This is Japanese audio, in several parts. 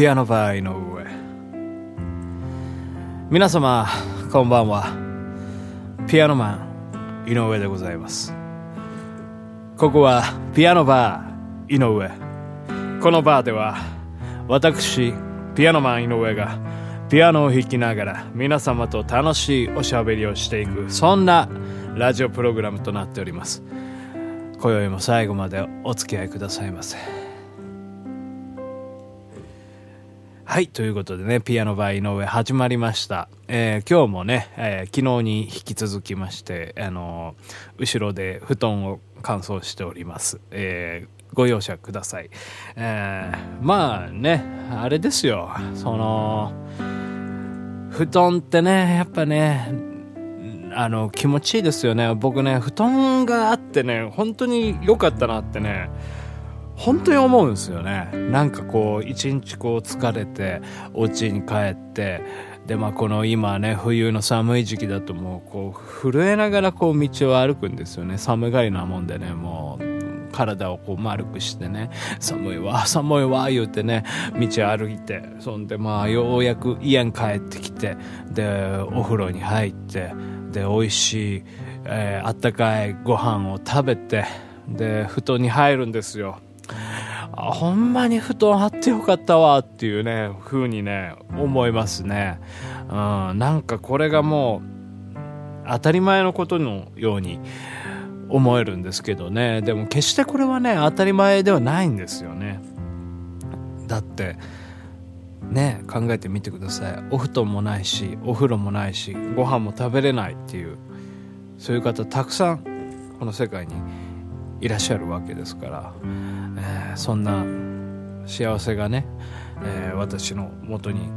ピアノバー井上。皆様こんばんは。ピアノマン井上でございます。ここはピアノバー井上。このバーでは私ピアノマン井上がピアノを弾きながら皆様と楽しいおしゃべりをしていくそんなラジオプログラムとなっております。今宵も最後までお付き合いくださいませ。はいということでねピアノバイ井上始まりました、えー今日もね、えー昨日に引き続きまして、あのー後ろで布団を乾燥しております、えご容赦ください、えまあねあれですよ。その布団ってねやっぱねあの気持ちいいですよね。僕ね布団があってね本当に良かったなってね本当に思うんですよね。なんかこう一日こう疲れてお家に帰ってでまあこの今ね冬の寒い時期だともうこう震えながらこう道を歩くんですよね。寒がりなもんでねもう体をこう丸くしてね。寒いわ 寒いわ言うてね道歩いてそんでまあようやく家に帰ってきてでお風呂に入ってで美味しい、えーあったかいご飯を食べてで布団に入るんですよ。あほんまに布団張ってよかったわっていうね風にね思いますね、うん、なんかこれがもう当たり前のことのように思えるんですけどね。でも決してこれはね当たり前ではないんですよね。だってね考えてみてください。お布団もないしお風呂もないしご飯も食べれないっていうそういう方たくさんこの世界にいらっしゃるわけですから、えーそんな幸せがね、えー私のもとに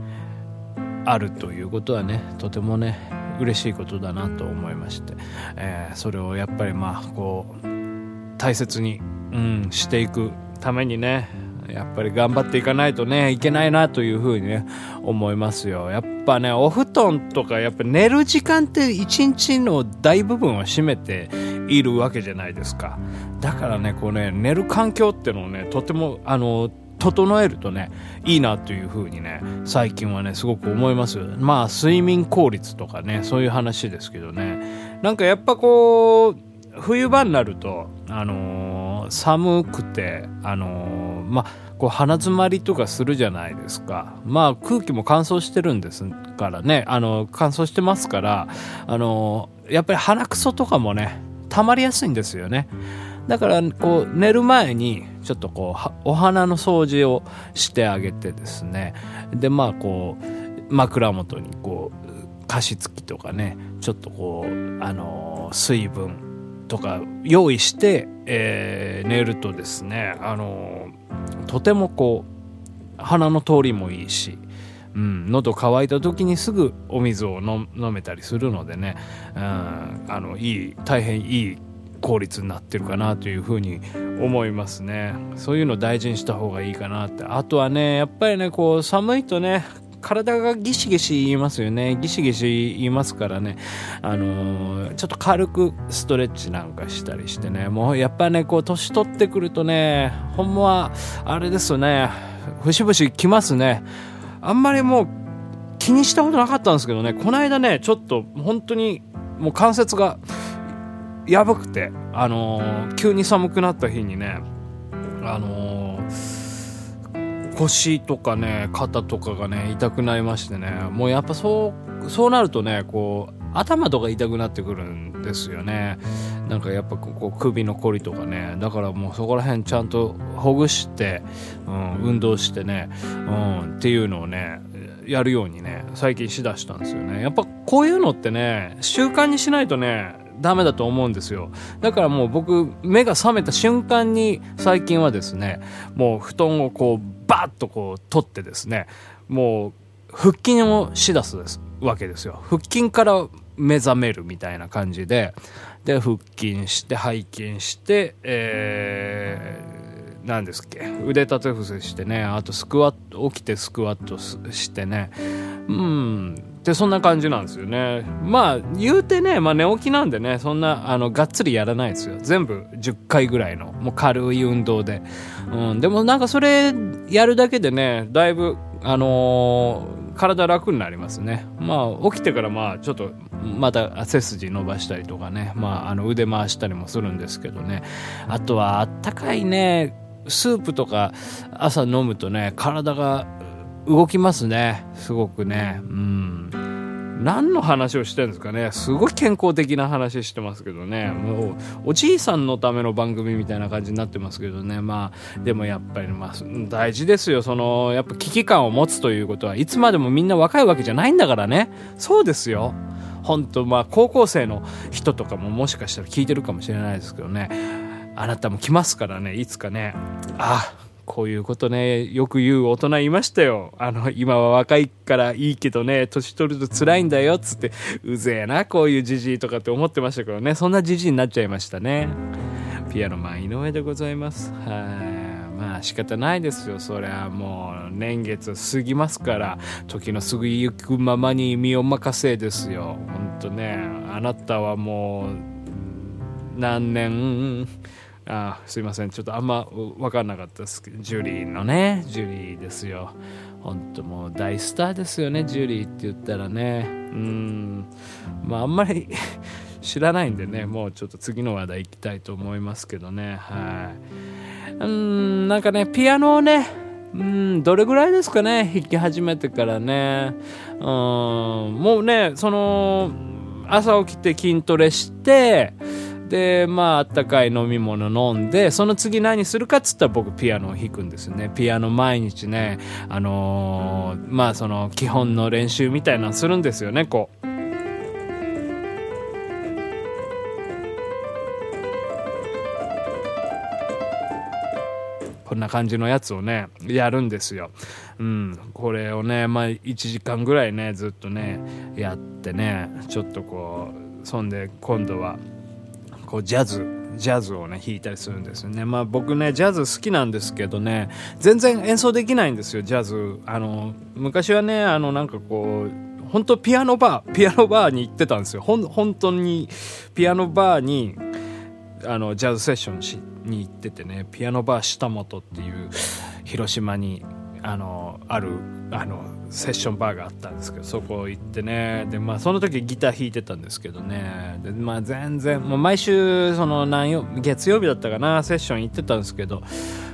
あるということはねとてもね嬉しいことだなと思いまして、えーそれをやっぱりまあこう大切に、うん、していくためにねやっぱり頑張っていかないとねいけないなというふうにね思いますよ。やっぱねお布団とかやっぱ寝る時間って一日の大部分を占めているわけじゃないですか。だからねこうね寝る環境ってのをねとてもあの整えるとねいいなというふうにね最近はねすごく思います。まあ睡眠効率とかねそういう話ですけどね。なんかやっぱこう冬場になると、あのー寒くて、あのーまあ、こう鼻詰まりとかするじゃないですか。まあ空気も乾燥してるんですからね、あの乾燥してますから、あのやっぱり鼻くそとかもね、溜まりやすいんですよね。だから、こう、寝る前に、ちょっとこう、お鼻の掃除をしてあげてですね。で、まあ、こう、枕元に、こう、加湿器とかね、ちょっとこう、あのー水分、とか用意して、えー寝るとですね、あのーとてもこう鼻の通りもいいし、うん、喉乾いた時にすぐお水を飲めたりするのでね、うん、あのいい大変いい効率になってるかなというふうに思いますね。そういうの大事にした方がいいかなって。あとはねやっぱりねこう寒いとね体がギシギシ言いますよね。ギシギシ言いますからね。あのーちょっと軽くストレッチなんかしたりしてね。もうやっぱねこう年取ってくるとねほんまはあれですよね。節々きますね。あんまりもう気にしたことなかったんですけどね。この間ねちょっと本当にもう関節がやばくてあのー急に寒くなった日にねあのー腰とかね肩とかがね痛くなりましてね。もうやっぱそうそうなるとねこう頭とか痛くなってくるんですよね。なんかやっぱこう首のこりとかね。だからもうそこら辺ちゃんとほぐして、うん、運動してね、うん、っていうのをねやるようにね最近しだしたんですよね。やっぱこういうのってね習慣にしないとねダメだと思うんですよ。だからもう僕目が覚めた瞬間に最近はですねもう布団をこうバッとこう取ってですねもう腹筋をしだすですわけですよ。腹筋から目覚めるみたいな感じでで腹筋して背筋してえー、何ですっけ。腕立て伏せしてねあとスクワット起きてスクワットしてね。うん。でそんな感じなんですよね。まあ言うてね、まあ、寝起きなんでねそんなあのがっつりやらないですよ。全部10回ぐらいのもう軽い運動で、うん、でもなんかそれやるだけでねだいぶあのー、体楽になりますね。まあ、起きてからまあ、ちょっと、また背筋伸ばしたりとかね、まあ、あの腕回したりもするんですけどね。あとは、あったかいね、スープとか朝飲むとね、体が動きますね。すごくね。うん。何の話をしてるんですかねすごい健康的な話してますけどねもうおじいさんのための番組みたいな感じになってますけどねまあでもやっぱりまあ大事ですよそのやっぱ危機感を持つということはいつまでもみんな若いわけじゃないんだからねそうですよ本当まあ高校生の人とかももしかしたら聞いてるかもしれないですけどねあなたも来ますからねいつかねああこういうことね、よく言う大人いましたよ。あの、今は若いからいいけどね、年取ると辛いんだよ、つって、うぜえな、こういうじじいとかって思ってましたけどね、そんなじじいになっちゃいましたね。ピアノマン井上でございます。はい。まあ仕方ないですよ。そりゃもう年月過ぎますから、時の過ぎゆくままに身を任せですよ。ほんとね、あなたはもう、何年、あすいません。ちょっとあんま分かんなかったですけどジュリーのねジュリーですよ。本当もう大スターですよねジュリーって言ったらね。うん。まああんまり 知らないんでねもうちょっと次の話題行きたいと思いますけどね。はい。うんなんかねピアノをねうんどれぐらいですかね弾き始めてからねうんもうねその朝起きて筋トレしてでまああったかい飲み物飲んでその次何するかっつったら僕ピアノを弾くんですねピアノ毎日ねあのー、まあその基本の練習みたいなのするんですよねこう。こんな感じのやつをね、やるんですよ。うん。これをね、まあ、1時間ぐらいね、ずっとね、やってね、ちょっとこう、そんで、今度は、こうジャズジャズをね弾いたりするんですよねまあ僕ねジャズ好きなんですけどね全然演奏できないんですよジャズあの昔はねあのなんかこう本当ピアノバーピアノバーに行ってたんですよほん本当にピアノバーにあのジャズセッションしに行っててねピアノバー下本っていう広島にあのあるあのセッションバーがあったんですけどそこ行ってねで、まあ、その時ギター弾いてたんですけどねで、まあ、全然もう毎週その何曜月曜日だったかなセッション行ってたんですけど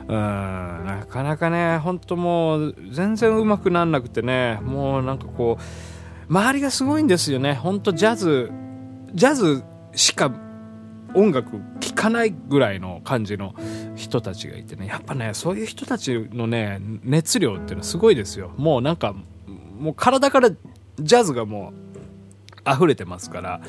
うんなかなかね本当もう全然うまくなんなくてねもうなんかこう周りがすごいんですよね。本当ジャズジャズしか音楽かないぐらいの感じの人たちがいてね。やっぱねそういう人たちのね熱量っていうのはすごいですよ。もうなんかもう体からジャズがもう溢れてますから。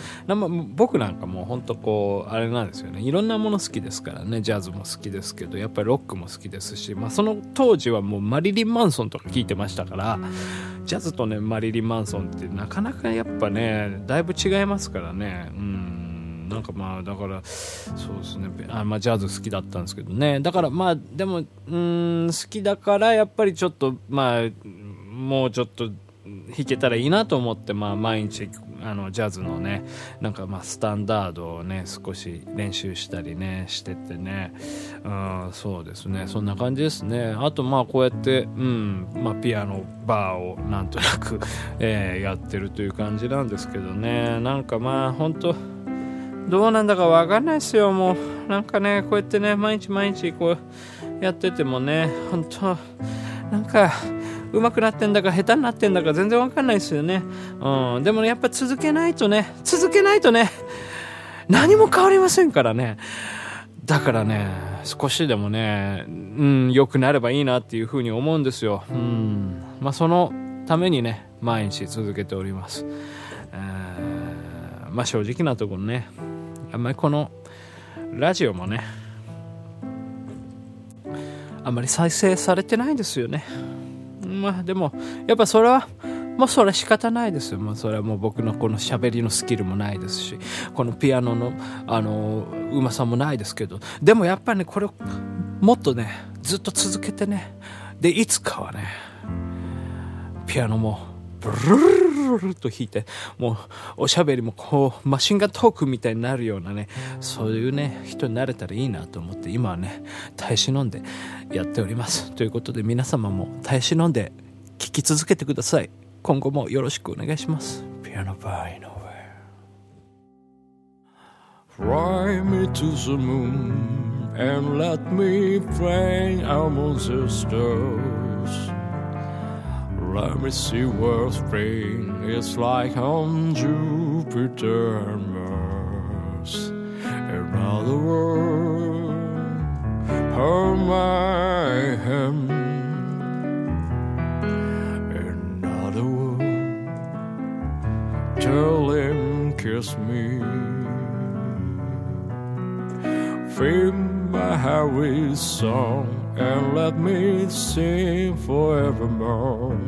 僕なんかもうほんとこうあれなんですよね。いろんなもの好きですからね。ジャズも好きですけどやっぱりロックも好きですし、まあ、その当時はもうマリリン・マンソンとか聞いてましたから。ジャズとねマリリン・マンソンってなかなかやっぱねだいぶ違いますからね。うん。なんかまあだからそうですね。あ、まあ、ジャズ好きだったんですけどね。だからまあでもうん好きだからやっぱりちょっとまあもうちょっと弾けたらいいなと思って、まあ、毎日あのジャズのねなんかまあスタンダードをね少し練習したりねしててね。うんそうですね。そんな感じですね。あとまあこうやってうんまあピアノバーをなんとなく、えー、やってるという感じなんですけどね。なんかまあ本当どうなんだかわかんないですよ、もう。なんかね、こうやってね、毎日毎日こうやっててもね、本当なんか、上手くなってんだか下手になってんだか全然わかんないですよね。うん。でも、やっぱ続けないとね、続けないとね、何も変わりませんからね。だからね、少しでもね、うん、良くなればいいなっていうふうに思うんですよ。うん。まあ、そのためにね、毎日続けております。えまあ正直なところね、あんまりこのラジオもねあんまり再生されてないんですよね。まあでもやっぱそれはもうそれは仕方ないですよ。もうそれはもう僕のこの喋りのスキルもないですし、このピアノの、あの、うまさもないですけど、でもやっぱりね、これをもっとね、ずっと続けてね、で、いつかはね、ピアノもブルルルルルと弾いて、もうおしゃべりもこうマシンガントークみたいになるようなね、そういうね、人になれたらいいなと思って今はね、耐え忍んでやっております。ということで皆様も耐え忍んで聴き続けてください今後もよろしくお願いしますピアノバー井上 Fly me to the moon and let me play among the stars. Let me see what spring is like on Jupiter and Mars. Another world, hold my hand. Another world, tell him kiss me. Fill my with song and let me sing forevermore.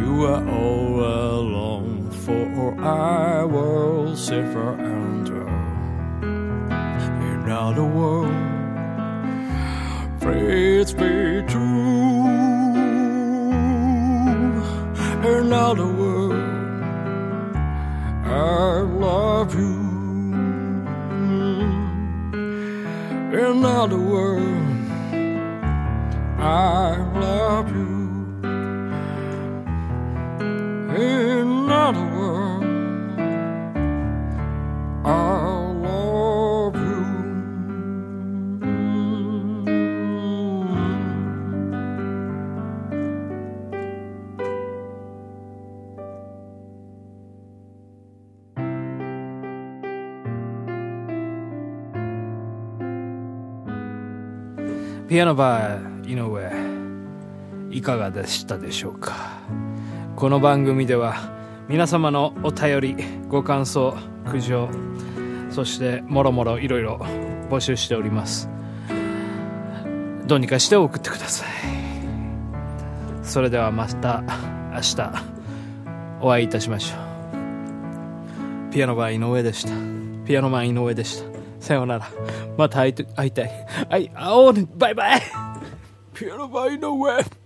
You are all alone, for I will suffer under another world. Praise be to another world. I love you. around the world. ピアノバー井上」いかがでしたでしょうか？この番組では皆様のお便りご感想苦情そしてもろもろいろいろ募集しております。どうにかして送ってください。それではまた明日お会いいたしましょう。ピアノバー井上でした。ピアノマン井上でした。さようなら。また会いたい。はい会おうねバイバイ。ピアノバー井上